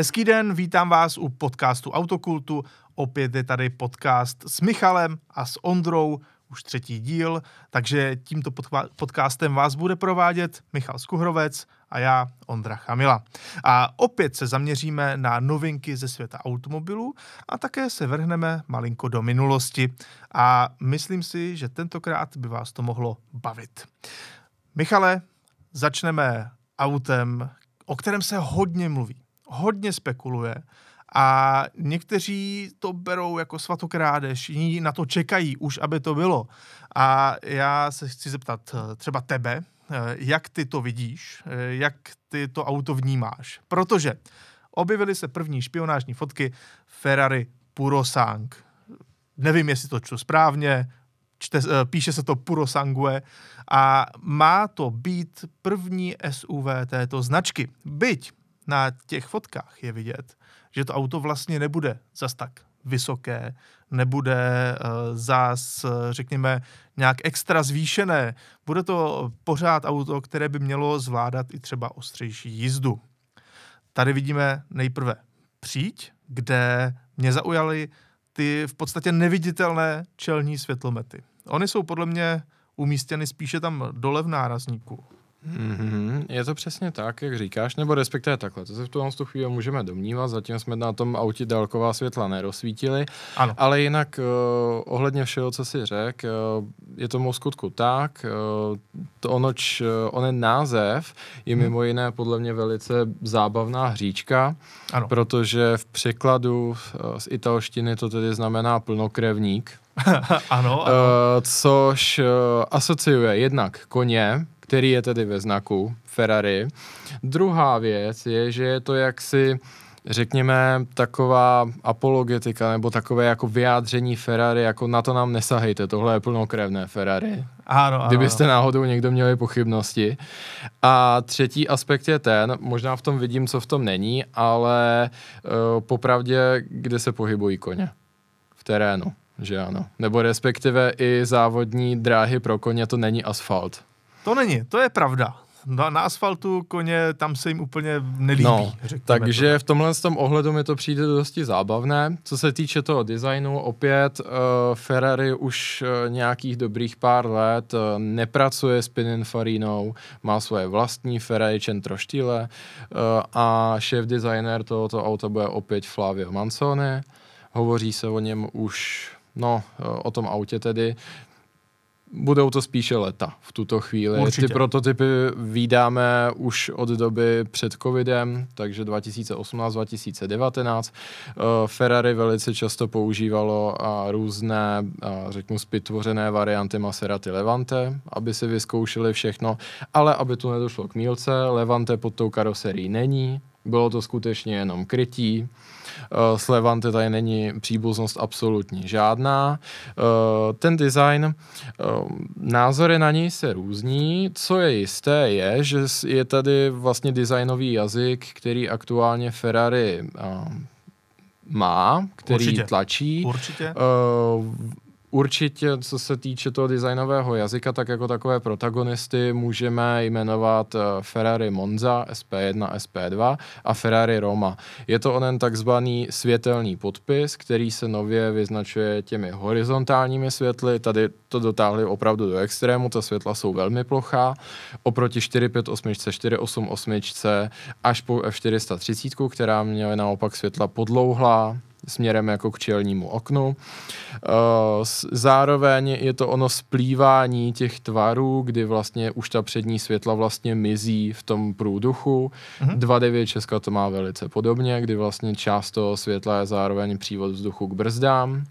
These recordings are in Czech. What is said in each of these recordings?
Hezký den, vítám vás u podcastu Autokultu. Opět je tady podcast s Michalem a s Ondrou, už třetí díl, takže tímto podcastem vás bude provádět Michal Skuhrovec a já, Ondra Chamila. A opět se zaměříme na novinky ze světa automobilů a také se vrhneme malinko do minulosti. A myslím si, že tentokrát by vás to mohlo bavit. Michale, začneme autem, o kterém se hodně mluví hodně spekuluje a někteří to berou jako svatokrádež, jiní na to čekají už, aby to bylo. A já se chci zeptat eh, třeba tebe, eh, jak ty to vidíš, eh, jak ty to auto vnímáš. Protože objevily se první špionážní fotky Ferrari Purosang. Nevím, jestli to čtu správně, čte, píše se to Purosangue a má to být první SUV této značky. Byť na těch fotkách je vidět, že to auto vlastně nebude zas tak vysoké, nebude uh, zas, řekněme, nějak extra zvýšené. Bude to pořád auto, které by mělo zvládat i třeba ostřejší jízdu. Tady vidíme nejprve příď, kde mě zaujaly ty v podstatě neviditelné čelní světlomety. Ony jsou podle mě umístěny spíše tam dole v nárazníku. Mm-hmm, je to přesně tak, jak říkáš, nebo respektive takhle. To se v tuhle chvíli můžeme domnívat, zatím jsme na tom autě dálková světla nerozsvítili, ano. ale jinak uh, ohledně všeho, co si řekl, uh, je tomu skutku tak, uh, to onoč, uh, onen název je hmm. mimo jiné podle mě velice zábavná hříčka, ano. protože v překladu uh, z italštiny to tedy znamená plnokrevník, ano, ano. Uh, což uh, asociuje jednak koně, který je tedy ve znaku Ferrari. Druhá věc je, že je to jaksi řekněme, taková apologetika nebo takové jako vyjádření Ferrari, jako na to nám nesahejte, tohle je plnokrevné Ferrari. Ano, ano, Kdybyste náhodou někdo měli pochybnosti. A třetí aspekt je ten, možná v tom vidím, co v tom není, ale uh, popravdě, kde se pohybují koně? V terénu, že ano. Nebo respektive i závodní dráhy pro koně, to není asfalt. To není, to je pravda. Na, na asfaltu koně, tam se jim úplně nelíbí. No, takže to. v tomhle tom ohledu mi to přijde dosti zábavné. Co se týče toho designu, opět uh, Ferrari už uh, nějakých dobrých pár let uh, nepracuje s Pininfarinou, má svoje vlastní Ferrari Centro štýle uh, a šéf designer tohoto auta bude opět Flavio Manzoni. Hovoří se o něm už no, o tom autě tedy, budou to spíše leta v tuto chvíli. Určitě. Ty prototypy vydáme už od doby před covidem, takže 2018-2019. Uh, eh, Ferrari velice často používalo různé, uh, řeknu, zpytvořené varianty Maserati Levante, aby si vyzkoušeli všechno, ale aby tu nedošlo k mílce, Levante pod tou karoserií není, bylo to skutečně jenom krytí. Uh, s Levante tady není příbuznost absolutně žádná. Uh, ten design, uh, názory na něj se různí. Co je jisté je, že je tady vlastně designový jazyk, který aktuálně Ferrari má, který Určitě. tlačí. Určitě. Určitě, co se týče toho designového jazyka, tak jako takové protagonisty můžeme jmenovat eh, Ferrari Monza SP1, SP2 a Ferrari Roma. Je to onen takzvaný světelný podpis, který se nově vyznačuje těmi horizontálními světly. Tady to dotáhli opravdu do extrému, ta světla jsou velmi plochá. Oproti 458, 488 až po F430, která měla naopak světla podlouhlá, směrem jako k čelnímu oknu. Eh, zároveň je to ono splývání těch tvarů, kdy vlastně už ta přední světla vlastně mizí v tom průduchu. Mm-hmm. 2.9 Česka to má velice podobně, kdy vlastně část toho světla je zároveň přívod vzduchu k brzdám.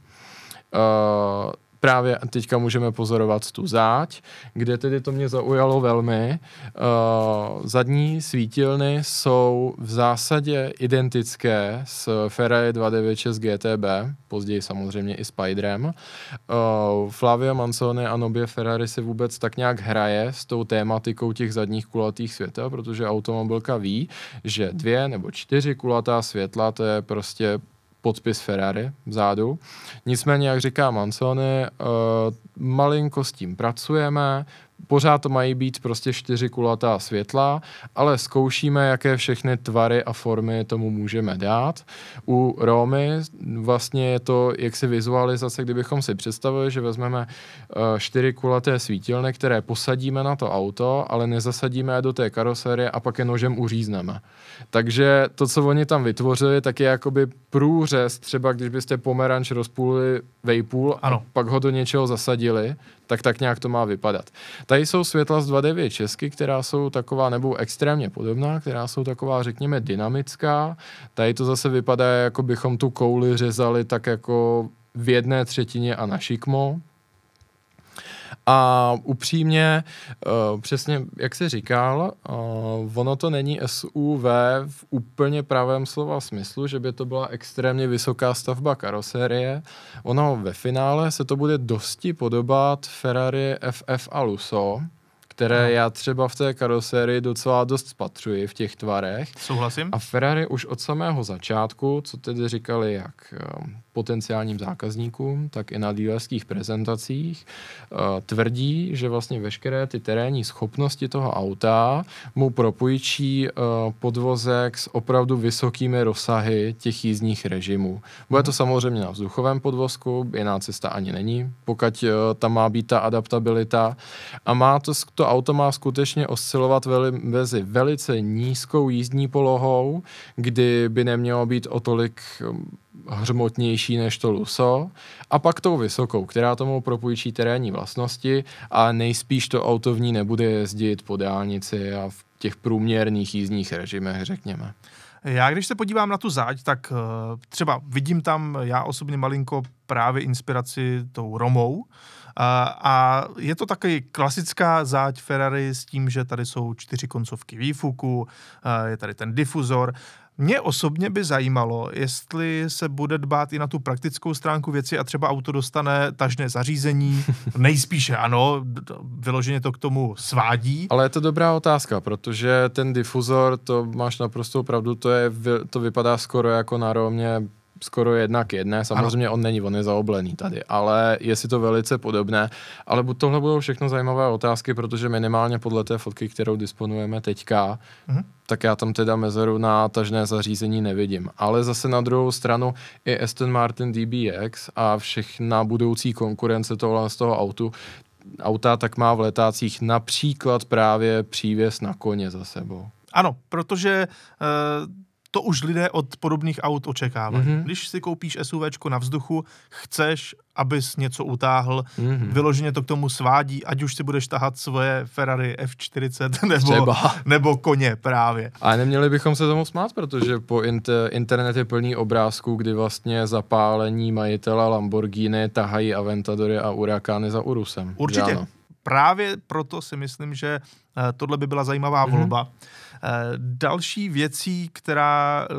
Uh, právě teďka můžeme pozorovat tu záď, kde tedy to mě zaujalo velmi. Uh, zadní svítilny jsou v zásadě identické s Ferrari 296 GTB, později samozřejmě i Spiderem. Uh, Flavio Manzoni a Nobě Ferrari si vůbec tak nějak hraje s tou tématikou těch zadních kulatých světel, protože automobilka ví, že dvě nebo čtyři kulatá světla to je prostě podpis Ferrari vzadu. Nicméně, jak říká Mansony, uh, malinko s tím pracujeme, pořád to mají být prostě čtyři kulatá světla, ale zkoušíme, jaké všechny tvary a formy tomu můžeme dát. U Romy vlastně je to jaksi vizualizace, kdybychom si představili, že vezmeme uh, čtyři kulaté svítilny, které posadíme na to auto, ale nezasadíme je do té karoserie a pak je nožem uřízneme. Takže to, co oni tam vytvořili, tak je jakoby průřez, třeba když byste pomeranč rozpůlili vejpůl a Ano. pak ho do něčeho zasadili, tak tak nějak to má vypadat. Tady jsou světla z 2.9 česky, která jsou taková, nebo extrémně podobná, která jsou taková, řekněme, dynamická. Tady to zase vypadá, jako bychom tu kouli řezali tak jako v jedné třetině a na šikmo. A upřímně, uh, přesně jak jsi říkal, uh, ono to není SUV v úplně pravém slova smyslu, že by to byla extrémně vysoká stavba karosérie. Ono ve finále se to bude dosti podobat Ferrari FF a Lusso, které Ano. já třeba v té karosérii docela dost spatřuji v těch tvarech. Souhlasím. A Ferrari už od samého začátku, co tedy říkali jak eh, potenciálním zákazníkům, tak i na dílerských prezentacích, eh, tvrdí, že vlastně veškeré ty terénní schopnosti toho auta mu propůjčí eh, podvozek s opravdu vysokými rozsahy těch jízdních režimů. Bude to samozřejmě na vzduchovém podvozku, jiná cesta ani není, pokud tam má být ta adaptabilita. A má to, to auto má skutečně oscilovat veli, mezi velice nízkou jízdní polohou, kdy by nemělo být o tolik hm, hřmotnější než to Luso, a pak tou vysokou, která tomu propůjčí terénní vlastnosti a nejspíš to auto v ní nebude jezdit po dálnici a v těch průměrných jízdních režimech, řekněme. Já když se podívám na tu záď, tak eh, třeba vidím tam já osobně malinko právě inspiraci tou Romou. A, a je to taky klasická záď Ferrari s tím, že tady jsou čtyři koncovky výfuku, eh, je tady ten difuzor. Mě osobně by zajímalo, jestli se bude dbát i na tu praktickou stránku věci a třeba auto dostane tažné zařízení. Nejspíše ano, vyloženě to k tomu svádí. Ale je to dobrá otázka, protože ten difuzor, to máš naprosto pravdu, to, je, to vypadá skoro jako na Romě skoro jedna k jedné, samozřejmě ano. on není, on je zaoblený tady, ale je si to velice podobné, ale tohle budou všechno zajímavé otázky, protože minimálně podle té fotky, kterou disponujeme teďka, Mhm. tak já tam teda mezeru na tažné zařízení nevidím. Ale zase na druhou stranu i Aston Martin DBX a všechna budoucí konkurence tohle z toho autu, auta tak má v letácích například právě přívěs na koně za sebou. Ano, protože eh, to už lidé od podobných aut očekávají. Mhm. Mm-hmm. Když si koupíš SUVčko na vzduchu, chceš, abys něco utáhl, Mhm. mm-hmm. vyloženě to k tomu svádí, ať už si budeš tahat svoje Ferrari F40 nebo, Třeba. nebo koně právě. A neměli bychom se tomu smát, protože po inter- internet je plný obrázků, kdy vlastně zapálení majitela Lamborghini tahají Aventadory a Urakány za Urusem. Určitě. Že ano? Právě proto si myslím, že eh, tohle by byla zajímavá Mhm. mm-hmm. volba. Eh, Další věcí, která eh,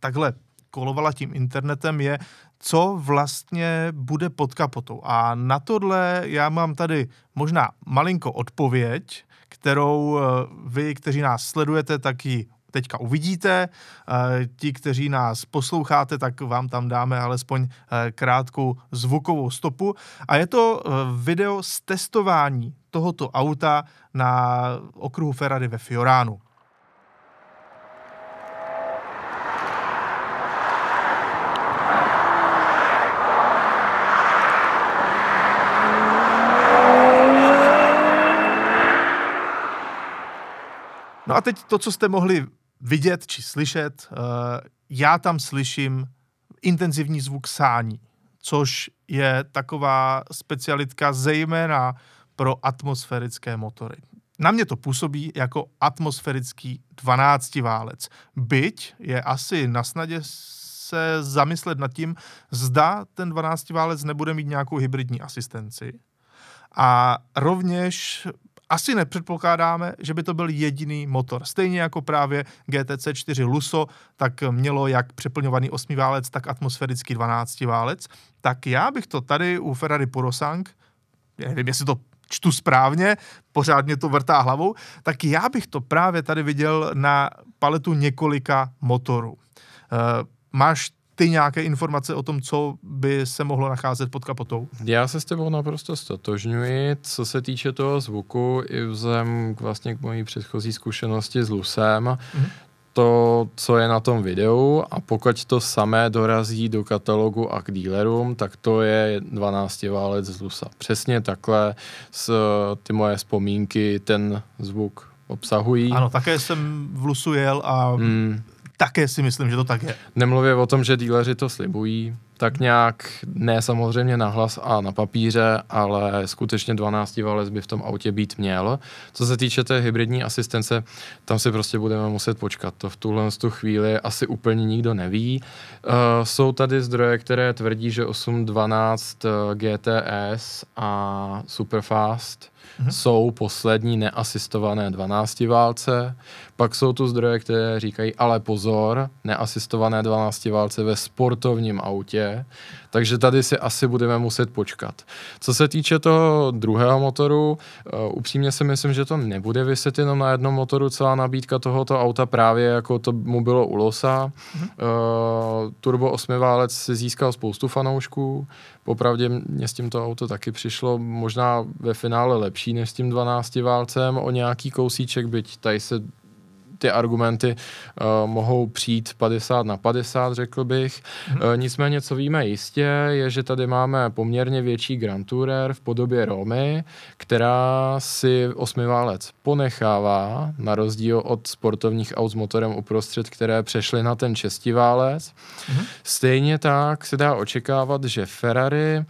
takhle kolovala tím internetem, je, co vlastně bude pod kapotou. A na tohle já mám tady možná malinko odpověď, kterou eh, vy, kteří nás sledujete, tak ji teďka uvidíte. Eh, Ti, kteří nás posloucháte, tak vám tam dáme alespoň eh, krátkou zvukovou stopu. A je to eh, video z testování tohoto auta na okruhu Ferrari ve Fioránu. A teď to, co jste mohli vidět či slyšet, eh, já tam slyším intenzivní zvuk sání, což je taková specialitka zejména pro atmosférické motory. Na mě to působí jako atmosférický 12 válec. Byť je asi na snadě se zamyslet nad tím, zda ten 12 válec nebude mít nějakou hybridní asistenci. A rovněž asi nepředpokládáme, že by to byl jediný motor. Stejně jako právě GTC 4 Luso, tak mělo jak přeplňovaný 8 válec, tak atmosférický 12 válec. Tak já bych to tady u Ferrari Purosang, já nevím, jestli to čtu správně, pořádně to vrtá hlavou, tak já bych to právě tady viděl na paletu několika motorů. Uh, máš ty nějaké informace o tom, co by se mohlo nacházet pod kapotou? Já se s tebou naprosto stotožňuji. Co se týče toho zvuku, i vzem k vlastně k mojí předchozí zkušenosti s Lusem, mm-hmm to, co je na tom videu a pokud to samé dorazí do katalogu a k dealerům, tak to je 12 válec z Lusa. Přesně takhle s, ty moje vzpomínky ten zvuk obsahují. Ano, také jsem v Lusu jel a hmm. Také si myslím, že to tak je. Nemluvě o tom, že díleři to slibují, tak nějak, ne samozřejmě na hlas a na papíře, ale skutečně 12 válec by v tom autě být měl. Co se týče té hybridní asistence, tam si prostě budeme muset počkat. To v tuhle tu chvíli asi úplně nikdo neví. Uh, jsou tady zdroje, které tvrdí, že 812 eh, GTS a Superfast mm-hmm. jsou poslední neasistované 12 válce. Pak jsou tu zdroje, které říkají, ale pozor, neasistované 12 válce ve sportovním autě, takže tady si asi budeme muset počkat. Co se týče toho druhého motoru, uh, upřímně si myslím, že to nebude vyset jenom na jednom motoru celá nabídka tohoto auta právě jako to mu bylo u Losa. Mm-hmm. Turbo 8 válec si získal spoustu fanoušků, popravdě mě s tímto auto taky přišlo možná ve finále lepší než s tím 12 válcem o nějaký kousíček, byť tady se ty argumenty uh, mohou přijít 50 na 50, řekl bych. Hmm. Uh, nicméně, co víme jistě, je, že tady máme poměrně větší Grand Tourer v podobě Romy, která si osmiválec ponechává, na rozdíl od sportovních aut s motorem uprostřed, které přešly na ten čestiválec. Hmm. Stejně tak se dá očekávat, že Ferrari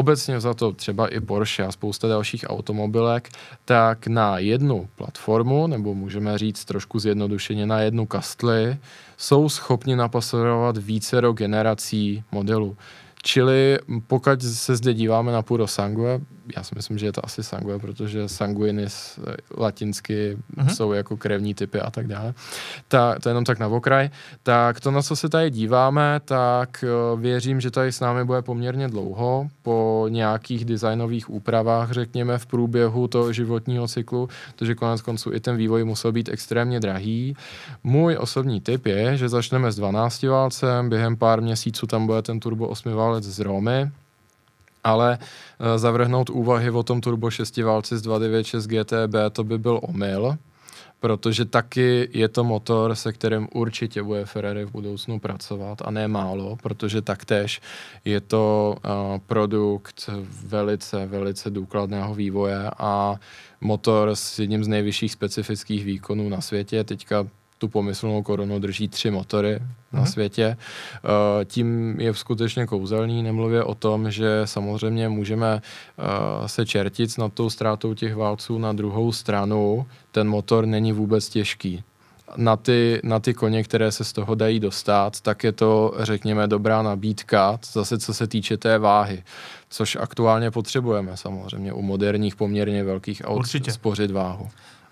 obecně za to třeba i Porsche a spousta dalších automobilek, tak na jednu platformu, nebo můžeme říct trošku zjednodušeně na jednu kastli, jsou schopni napasovat více generací modelů. Čili pokud se zde díváme na puro sangue, já si myslím, že je to asi sangue, protože sanguinis eh, latinsky mm-hmm. jsou jako krevní typy a tak dále. Ta, to je jenom tak na okraj. Tak to, na co se tady díváme, tak eh, věřím, že tady s námi bude poměrně dlouho, po nějakých designových úpravách, řekněme, v průběhu toho životního cyklu, protože konec konců i ten vývoj musel být extrémně drahý. Můj osobní tip je, že začneme s 12 válcem, během pár měsíců tam bude ten turbo 8 válec z Romy, ale uh, zavrhnout úvahy o tom turbo 6 válci z 296 GTB, to by byl omyl, protože taky je to motor, se kterým určitě bude Ferrari v budoucnu pracovat a ne málo, protože taktéž je to uh, produkt velice, velice důkladného vývoje a motor s jedním z nejvyšších specifických výkonů na světě. Teďka tu pomyslnou korunu drží tři motory mm-hmm. na mhm. světě. Uh, tím je skutečně kouzelný, nemluvě o tom, že samozřejmě můžeme uh, se čertit nad tou ztrátou těch válců na druhou stranu. Ten motor není vůbec těžký na ty, na ty koně, které se z toho dají dostat, tak je to, řekněme, dobrá nabídka, zase co se týče té váhy, což aktuálně potřebujeme samozřejmě u moderních poměrně velkých aut Určitě. spořit váhu.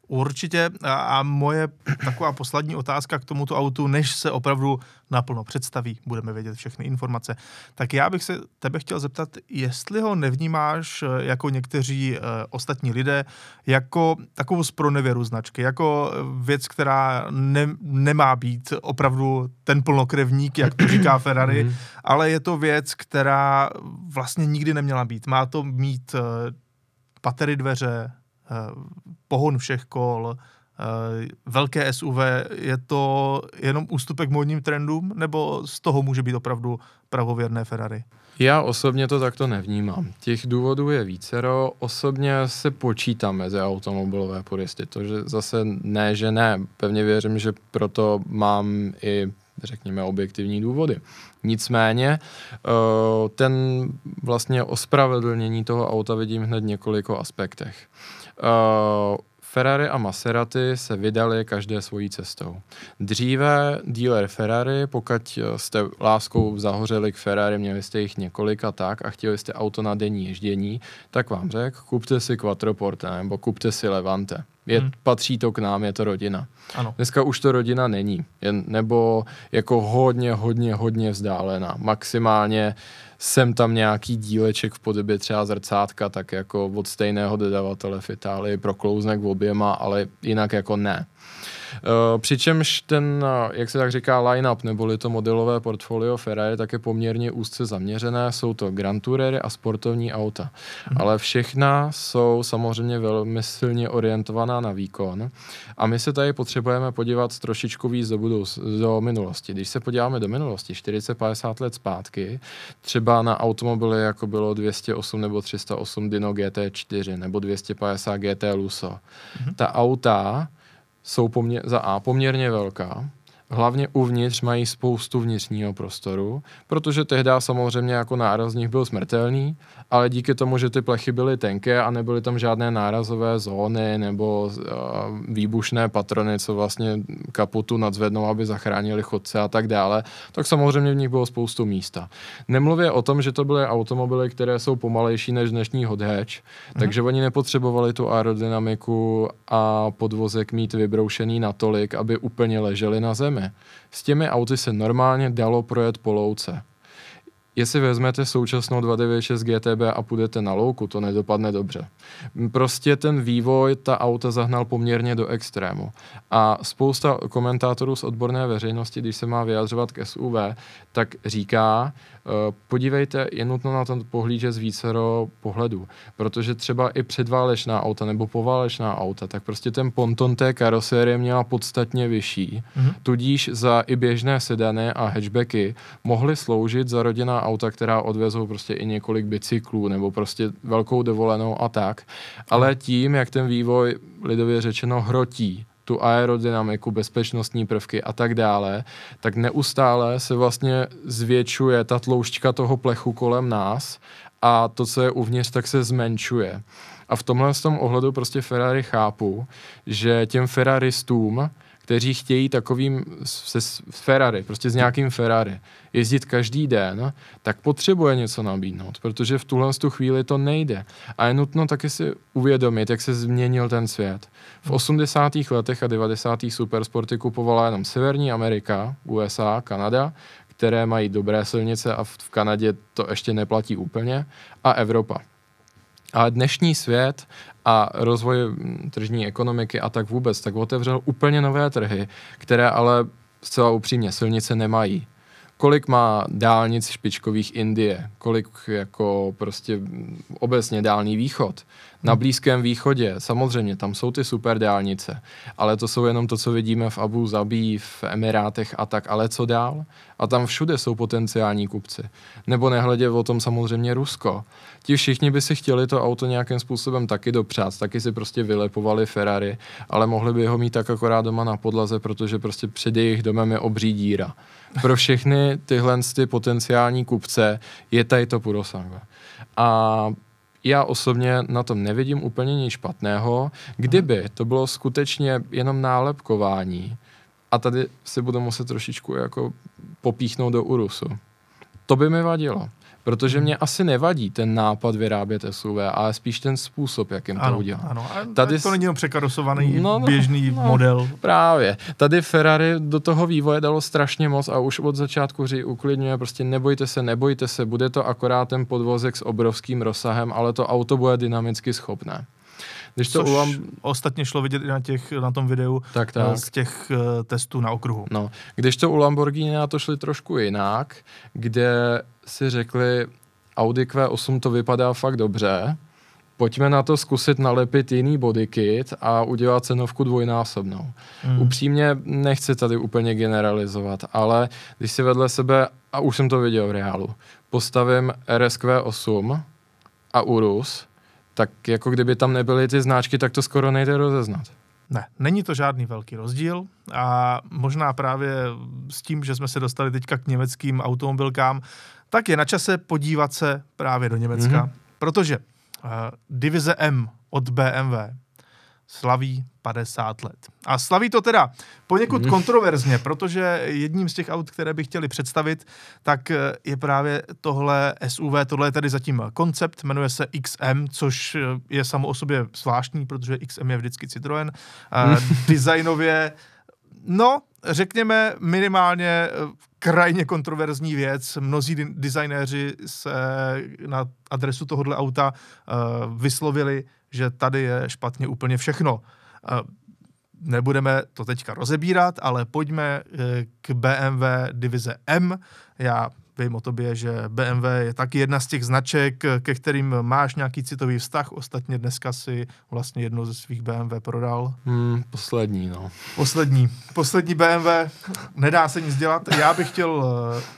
Určitě. A moje taková poslední otázka k tomuto autu, než se opravdu naplno představí, budeme vědět všechny informace, tak já bych se tebe chtěl zeptat, jestli ho nevnímáš eh, jako někteří uh, ostatní lidé, jako takovou spronevěru značky, jako věc, která ne, nemá být opravdu ten plnokrevník, jak to říká Ferrari, mhm. ale je to věc, která vlastně nikdy neměla být. Má to mít uh, patery dveře, Eh, pohon všech kol, eh, velké SUV, je to jenom ústupek modním trendům, nebo z toho může být opravdu pravověrné Ferrari? Já osobně to takto nevnímám. Těch důvodů je vícero. Osobně se počítám mezi automobilové puristy. To, že zase ne, že ne. Pevně věřím, že proto mám i řekněme, objektivní důvody. Nicméně eh, ten vlastně ospravedlnění toho auta vidím hned několiko aspektech. Uh, Ferrari a Maserati se vydali každé svojí cestou. Dříve dealer Ferrari, pokud jste láskou zahořeli k Ferrari, měli jste jich několika tak a chtěli jste auto na denní ježdění, tak vám řekl, kupte si Quattroporte nebo kupte si Levante. Je, hmm. Patří to k nám, je to rodina. Ano. Dneska už to rodina není, jen, nebo jako hodně, hodně, hodně vzdálená. Maximálně sem tam nějaký díleček v podobě třeba zrcátka, tak jako od stejného dodavatele v Itálii, proklouznek v oběma, ale jinak jako ne. Přičemž ten, jak se tak říká, line-up, neboli to modelové portfolio Ferrari, tak je poměrně úzce zaměřené. Jsou to Grand Tourery a sportovní auta. Hmm. Ale všechna jsou samozřejmě velmi silně orientovaná na výkon. A my se tady potřebujeme podívat trošičku víc do, budouc- do minulosti. Když se podíváme do minulosti, 40-50 let zpátky, třeba na automobily, jako bylo 208 nebo 308 Dino GT4 nebo 250 GT Luso. Mm-hmm. Ta auta jsou poměr, za A poměrně velká, Hlavně uvnitř mají spoustu vnitřního prostoru, protože tehdy samozřejmě jako nárazník byl smrtelný, ale díky tomu, že ty plechy byly tenké a nebyly tam žádné nárazové zóny nebo uh, výbušné patrony, co vlastně kaputu nadzvednou, aby zachránili chodce a tak dále, tak samozřejmě v nich bylo spoustu místa. Nemluvě o tom, že to byly automobily, které jsou pomalejší než dnešní hot hatch, mm. takže oni nepotřebovali tu aerodynamiku a podvozek mít vybroušený natolik, aby úplně leželi na zemi zemi. S těmi auty se normálně dalo projet po louce. Jestli vezmete současnou 296 GTB a půjdete na louku, to nedopadne dobře. Prostě ten vývoj ta auta zahnal poměrně do extrému. A spousta komentátorů z odborné veřejnosti, když se má vyjadřovat k SUV, tak říká, podívejte, je nutno na to pohlížet z vícero pohledů, protože třeba i předválečná auta nebo poválečná auta, tak prostě ten ponton té karosérie měla podstatně vyšší, mm-hmm. tudíž za i běžné sedany a hatchbacky mohly sloužit za rodinná auta, která odvezou prostě i několik bicyklů nebo prostě velkou dovolenou a tak, ale tím, jak ten vývoj lidově řečeno hrotí tu aerodynamiku, bezpečnostní prvky a tak dále, tak neustále se vlastně zvětšuje ta tloušťka toho plechu kolem nás a to, co je uvnitř, tak se zmenšuje. A v tomhle tom ohledu prostě Ferrari chápu, že těm Ferraristům kteří chtějí takovým se Ferrari, prostě s nějakým Ferrari, jezdit každý den, tak potřebuje něco nabídnout, protože v tuhle tu chvíli to nejde. A je nutno taky si uvědomit, jak se změnil ten svět. V 80. letech a 90. supersporty kupovala jenom Severní Amerika, USA, Kanada, které mají dobré silnice a v Kanadě to ještě neplatí úplně, a Evropa. Ale dnešní svět a rozvoj tržní ekonomiky a tak vůbec, tak otevřel úplně nové trhy, které ale zcela upřímně silnice nemají kolik má dálnic špičkových Indie, kolik jako prostě obecně dálný východ. Na. Blízkém východě, samozřejmě, tam jsou ty super dálnice, ale to jsou jenom to, co vidíme v Abu Zabí, v Emirátech a tak, ale co dál? A tam všude jsou potenciální kupci. Nebo nehledě o tom samozřejmě Rusko. Ti všichni by si chtěli to auto nějakým způsobem taky dopřát, taky si prostě vylepovali Ferrari, ale mohli by ho mít tak akorát doma na podlaze, protože prostě před jejich domem je obří díra pro všechny tyhle ty potenciální kupce je tady to Purosanga. A já osobně na tom nevidím úplně nic špatného, kdyby to bylo skutečně jenom nálepkování a tady si budu muset trošičku jako popíchnout do Urusu. To by mi vadilo. Protože mě asi nevadí ten nápad vyrábět SUV, ale spíš ten způsob, jak jim ano, to udělá. Ano, a Tady to není jenom překarosovaný no, no, běžný no, model. Právě. Tady Ferrari do toho vývoje dalo strašně moc a už od začátku ří uklidňuje, prostě nebojte se, nebojte se, bude to akorát ten podvozek s obrovským rozsahem, ale to auto bude dynamicky schopné. Když to Což ostatně šlo vidět i na, těch, na tom videu tak, tak. z těch uh, testů na okruhu. No, když to u Lamborghini na to šli trošku jinak, kde si řekli, Audi Q8 to vypadá fakt dobře, pojďme na to zkusit nalepit jiný bodykit a udělat cenovku dvojnásobnou. Hmm. Upřímně nechci tady úplně generalizovat, ale když si vedle sebe, a už jsem to viděl v reálu, postavím RSQ8 a Urus, tak jako kdyby tam nebyly ty značky, tak to skoro nejde rozeznat. Ne, není to žádný velký rozdíl a možná právě s tím, že jsme se dostali teďka k německým automobilkám, tak je na čase podívat se právě do Německa, mm-hmm. protože uh, divize M od BMW slaví 50 let. A slaví to teda poněkud mm. kontroverzně, protože jedním z těch aut, které by chtěli představit, tak eh, je právě tohle SUV, tohle je tady zatím koncept, jmenuje se XM, což eh, je samo o sobě zvláštní, protože XM je vždycky Citroen. Mm. Designově, no, řekněme minimálně krajně kontroverzní věc. Mnozí designéři se na adresu tohohle auta uh, vyslovili, že tady je špatně úplně všechno. Uh, nebudeme to teďka rozebírat, ale pojďme eh, k BMW divize M. Já vím o tobě, že BMW je taky jedna z těch značek, ke kterým máš nějaký citový vztah. Ostatně dneska si vlastně jedno ze svých BMW prodal. Hmm, poslední, no. Poslední. Poslední BMW. Nedá se nic dělat. Já bych chtěl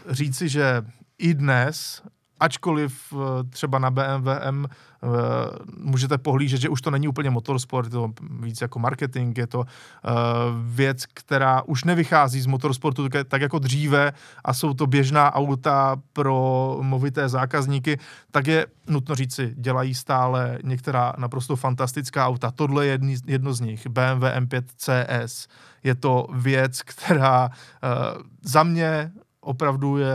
eh, říci, že i dnes ačkoliv eh, třeba na BMW M můžete pohlížet, že už to není úplně motorsport, je to víc jako marketing, je to eh, věc, která už nevychází z motorsportu tak jako dříve a jsou to běžná auta pro movité zákazníky, tak je nutno říci, dělají stále některá naprosto fantastická auta. Tohle je jedno z nich, BMW M5 CS. Je to věc, která za mě opravdu je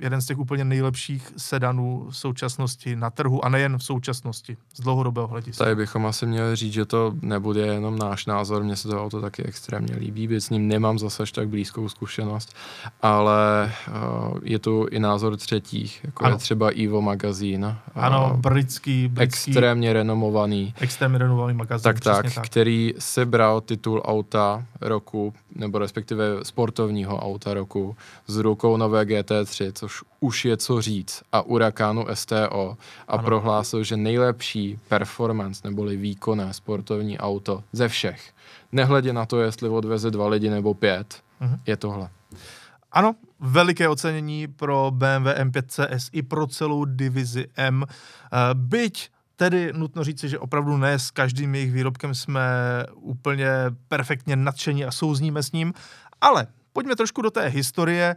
jeden z těch úplně nejlepších sedanů v současnosti na trhu a nejen v současnosti, z dlouhodobého hlediska. Tady bychom asi měli říct, že to nebude jenom náš názor, mně se to auto taky extrémně líbí, byť s ním nemám zase tak blízkou zkušenost, ale uh, je tu i názor třetích, jako ano. je třeba Evo magazín. Uh, ano, britský, britský. Extrémně renomovaný. Extrémně renomovaný magazín, tak, tak, tak, který sebral titul auta roku, nebo respektive sportovního auta roku s rukou nové GT3, což což už je co říct, a Urakánu STO a ano. prohlásil, že nejlepší performance neboli výkonné sportovní auto ze všech, nehledě na to, jestli odveze dva lidi nebo pět, uh-huh. je tohle. Ano, veliké ocenění pro BMW M5 CS i pro celou divizi M. Eh, byť Tedy nutno říci, že opravdu ne s každým jejich výrobkem jsme úplně perfektně nadšení a souzníme s ním, ale pojďme trošku do té historie.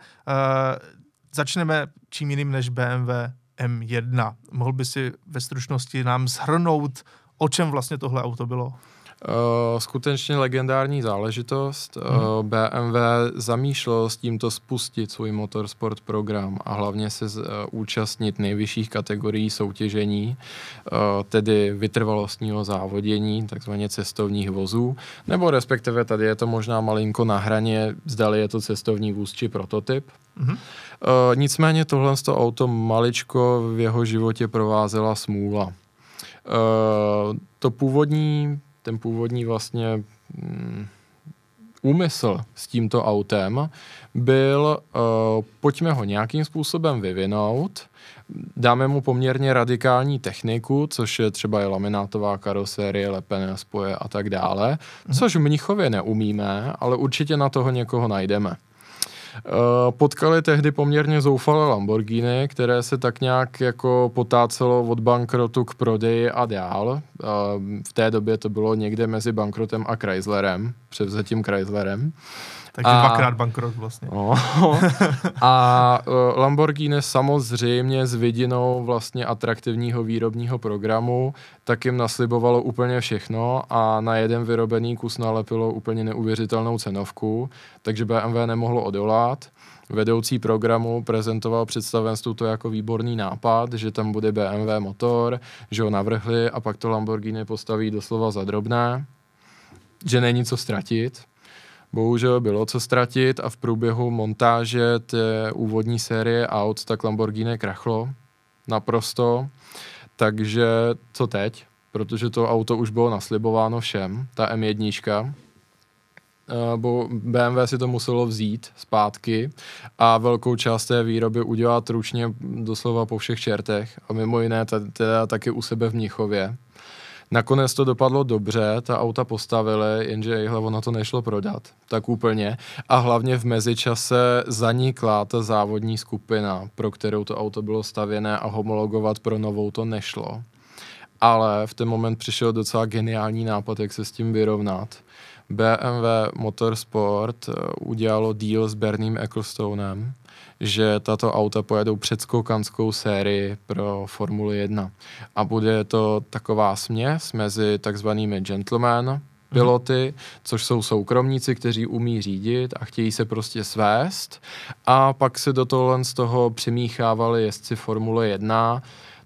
Začneme čím jiným než BMW M1. Mohl by si ve stručnosti nám shrnout, o čem vlastně tohle auto bylo? Uh, skutečně legendární záležitost. Uh, hmm. uh, BMW zamýšlel s tímto spustit svůj motorsport program a hlavně se uh, účastnit nejvyšších kategorií soutěžení, tedy vytrvalostního závodění, takzvaně cestovních vozů, nebo respektive tady je to možná malinko na hraně, zdali je to cestovní vůz či prototyp. Hmm. Nicméně tohle to auto maličko v jeho životě provázela smůla. To původní ten původní vlastně mm, úmysl s tímto autem byl, uh, pojďme ho nějakým způsobem vyvinout, dáme mu poměrně radikální techniku, což je třeba je laminátová karosérie, lepené spoje a tak dále, mhm. což v Mnichově neumíme, ale určitě na toho někoho najdeme. Eh, potkali tehdy poměrně zoufalé Lamborghini, které se tak nějak jako potácelo od bankrotu k prodeji a dál. Eh, v té době to bylo někde mezi bankrotem a Chryslerem, převzetím Chryslerem. Takže a, dvakrát bankrot vlastně. No, a uh, Lamborghini samozřejmě s vidinou vlastně atraktivního výrobního programu tak jim naslibovalo úplně všechno a na jeden vyrobený kus nalepilo úplně neuvěřitelnou cenovku, takže BMW nemohlo odolat. Vedoucí programu prezentoval představenstvu to jako výborný nápad, že tam bude BMW motor, že ho navrhli a pak to Lamborghini postaví doslova za drobné, že není co ztratit bohužel bylo co ztratit a v průběhu montáže té úvodní série aut tak Lamborghini krachlo naprosto. Takže co teď? Protože to auto už bylo naslibováno všem, ta M1, bo BMW si to muselo vzít zpátky a velkou část té výroby udělat ručně doslova po všech čertech a mimo jiné teda taky u sebe v Mnichově. Nakonec to dopadlo dobře, ta auta postavili, jenže jihle ono to nešlo prodat, tak úplně. A hlavně v mezičase zanikla ta závodní skupina, pro kterou to auto bylo stavěné a homologovat pro novou to nešlo. Ale v ten moment přišel docela geniální nápad, jak se s tím vyrovnat. BMW Motorsport eh, udělalo deal s Berním Ecclestonem, že tato auta pojedou předskoukanskou sérii pro Formuli 1. A bude to taková směs mezi takzvanými gentleman piloty, což jsou soukromníci, kteří umí řídit a chtějí se prostě svést. A pak se do tohle z toho přimíchávali jezdci Formule 1,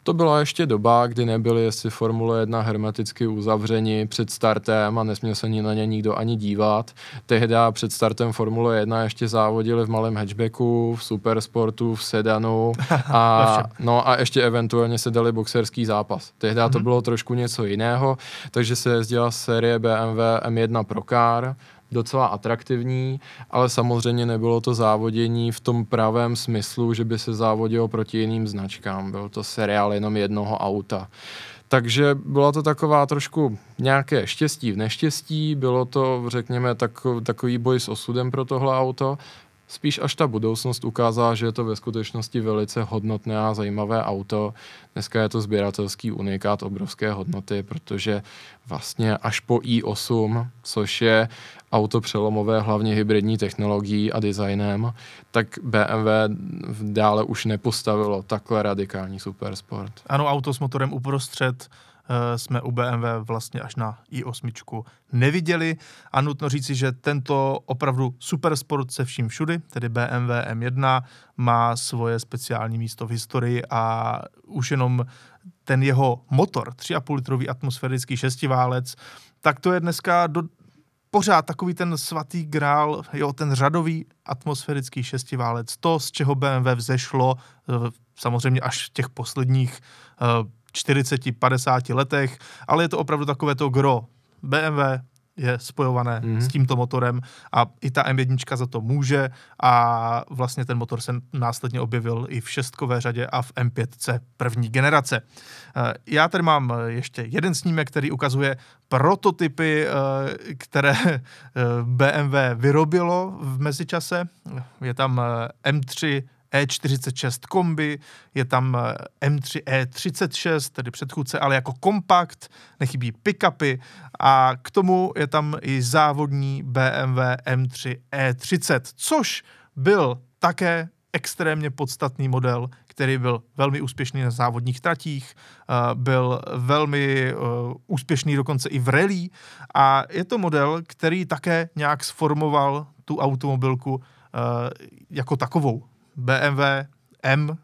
To byla ještě doba, kdy nebyly jestli Formule 1 hermeticky uzavřeni před startem a nesměl se ni na ně nikdo ani dívat. Tehdy před startem Formule 1 ještě závodili v malém hatchbacku, v supersportu, v sedanu a, no a ještě eventuálně se dali boxerský zápas. Tehdy mm-hmm. to mhm. bylo trošku něco jiného, takže se jezdila série BMW M1 Pro Car, docela atraktivní, ale samozřejmě nebylo to závodění v tom pravém smyslu, že by se závodilo proti jiným značkám. Byl to seriál jenom jednoho auta. Takže byla to taková trošku nějaké štěstí v neštěstí, bylo to, řekněme, takový boj s osudem pro tohle auto, Spíš až ta budoucnost ukázala, že je to ve skutečnosti velice hodnotné a zajímavé auto. Dneska je to sběratelský unikát obrovské hodnoty, protože vlastně až po i8, což je auto přelomové hlavně hybridní technologií a designem, tak BMW dále už nepostavilo takhle radikální supersport. Ano, auto s motorem uprostřed, jsme u BMW vlastně až na i8 neviděli. A nutno říci, že tento opravdu supersport se vším všudy, tedy BMW M1, má svoje speciální místo v historii a už jenom ten jeho motor, 3,5 litrový atmosférický šestiválec, tak to je dneska do, pořád takový ten svatý grál, jo, ten řadový atmosférický šestiválec, to, z čeho BMW vzešlo, eh, samozřejmě až v těch posledních eh, 40-50 letech, ale je to opravdu takové to gro. BMW je spojované mm-hmm. s tímto motorem a i ta M1 za to může a vlastně ten motor se následně objevil i v šestkové řadě a v M5C první generace. Eh, já tady mám ještě jeden snímek, který ukazuje prototypy, eh, které eh, BMW vyrobilo v mezičase. Je tam M3 E46 kombi, je tam M3 E36, tedy předchůdce, ale jako kompakt, nechybí pick-upy a k tomu je tam i závodní BMW M3 E30, což byl také extrémně podstatný model, který byl velmi úspěšný na závodních tratích, eh, byl velmi eh, úspěšný dokonce i v rally a je to model, který také nějak sformoval tu automobilku eh, jako takovou. BMW M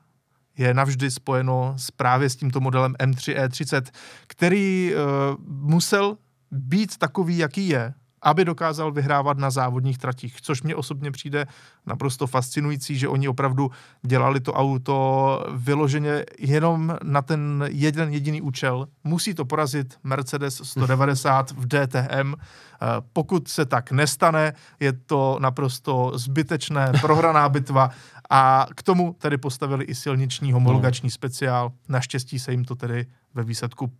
je navždy spojeno s právě s tímto modelem M3 E30, který uh, musel být takový, jaký je, aby dokázal vyhrávat na závodních tratích, což mě osobně přijde naprosto fascinující, že oni opravdu dělali to auto vyloženě jenom na ten jeden jediný účel. Musí to porazit Mercedes 190 v DTM. Eh, pokud se tak nestane, je to naprosto zbytečné, prohraná bitva a k tomu tedy postavili i silniční homologační no. speciál. Naštěstí se jim to tedy ve výsledku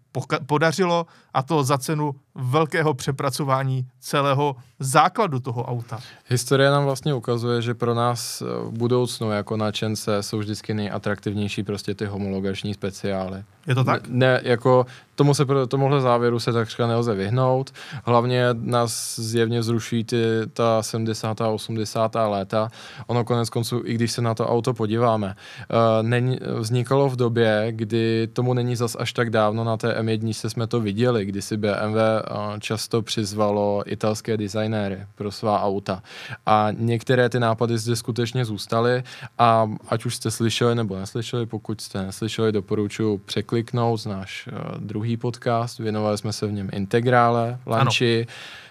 podařilo a to za cenu velkého přepracování celého základu toho auta. Historie nám vlastně ukazuje, že pro nás eh, v budoucnu jako načence jsou vždycky nejatraktivnější prostě ty homologační speciály. Je to tak? Ne, jako tomu se, tomuhle závěru se takřka nelze vyhnout. Hlavně nás zjevně zruší ty, ta 70. a 80. léta. Ono konec konců, i když se na to auto podíváme, uh, není, vznikalo v době, kdy tomu není zas až tak dávno na té M1 jsme to viděli, kdy si BMW uh, často přizvalo italské designéry pro svá auta. A některé ty nápady zde skutečně zůstaly a ať už jste slyšeli nebo neslyšeli, pokud jste neslyšeli, doporučuji překliknout náš uh, druhý podcast, věnovali jsme se v něm integrále, lanči,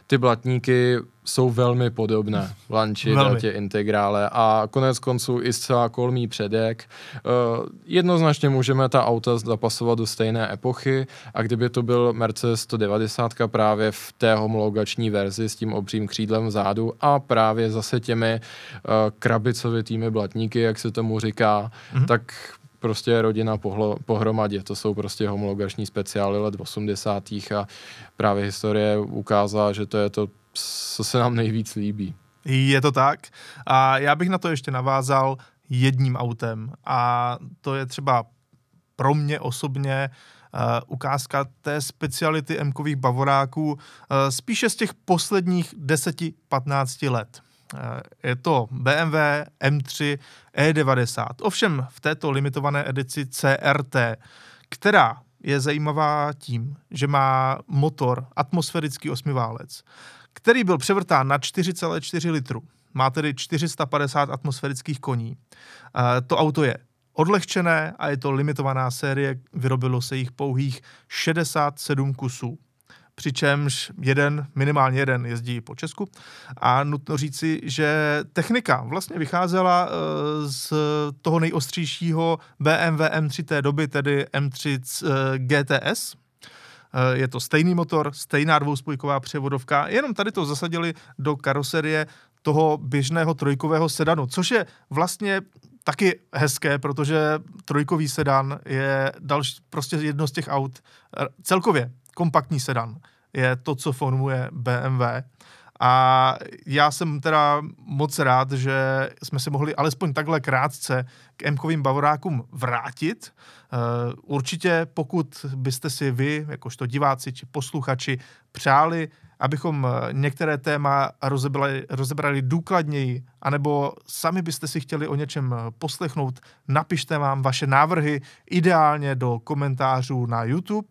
ty blatníky jsou velmi podobné, lanči, datě, integrále. A konec konců i zcela kolmý předek. Uh, jednoznačně můžeme ta auta zapasovat do stejné epochy. A kdyby to byl Mercedes 190 právě v té homologační verzi s tím obřím křídlem vzadu a právě zase těmi uh, krabicovitými blatníky, jak se tomu říká, mm-hmm. tak prostě rodina pohlo, pohromadě. To jsou prostě homologační speciály let 80. a právě historie ukázala, že to je to, co se nám nejvíc líbí. Je to tak. A já bych na to ještě navázal jedním autem. A to je třeba pro mě osobně uh, ukázka té speciality M-kových bavoráků uh, spíše z těch posledních 10-15 let. Eh, je to BMW M3 E90. Ovšem v této limitované edici CRT, která je zajímavá tím, že má motor atmosférický osmiválec, který byl převrtán na 4,4 litru. Má tedy 450 atmosférických koní. Eh, to auto je odlehčené a je to limitovaná série, vyrobilo se jich pouhých 67 kusů přičemž jeden, minimálně jeden jezdí po Česku. A nutno říci, že technika vlastně vycházela eh, z toho nejostřejšího BMW M3 té doby, tedy M3 eh, GTS, eh, je to stejný motor, stejná dvouspojková převodovka, jenom tady to zasadili do karoserie toho běžného trojkového sedanu, což je vlastně taky hezké, protože trojkový sedan je další, prostě jedno z těch aut, celkově kompaktní sedan je to, co formuje BMW. A já jsem teda moc rád, že jsme se mohli alespoň takhle krátce k Mkovým bavorákům vrátit. Uh, určitě, pokud byste si vy, jakožto diváci či posluchači, přáli, abychom některé téma rozebrali, rozebrali důkladněji, anebo sami byste si chtěli o něčem poslechnout, napište vám vaše návrhy ideálně do komentářů na YouTube,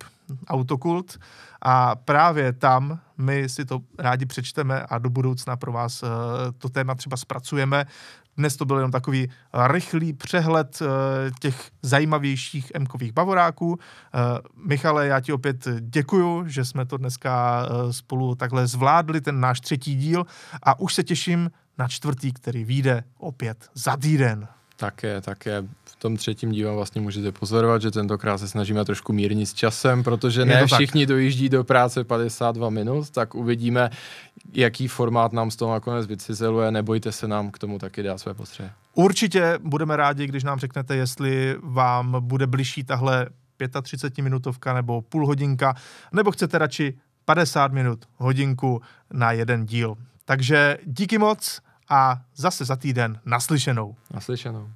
Autokult, a právě tam my si to rádi přečteme a do budoucna pro vás uh, to téma třeba zpracujeme. Dnes to byl jenom takový rychlý přehled uh, těch zajímavějších Mkových bavoráků. Uh, Michale, já ti opět děkuju, že jsme to dneska spolu takhle zvládli, ten náš třetí díl a už se těším na čtvrtý, který vyjde opět za týden. Také, také. V tom třetím dílu vlastně můžete pozorovat, že tentokrát se snažíme trošku mírnit s časem, protože ne všichni tak. dojíždí do práce 52 minut, tak uvidíme, jaký formát nám z toho nakonec vycizeluje. Nebojte se nám k tomu taky dát své postřeje. Určitě budeme rádi, když nám řeknete, jestli vám bude bližší tahle 35 minutovka nebo půl hodinka, nebo chcete radši 50 minut, hodinku na jeden díl. Takže díky moc a zase za týden naslyšenou. Naslyšenou.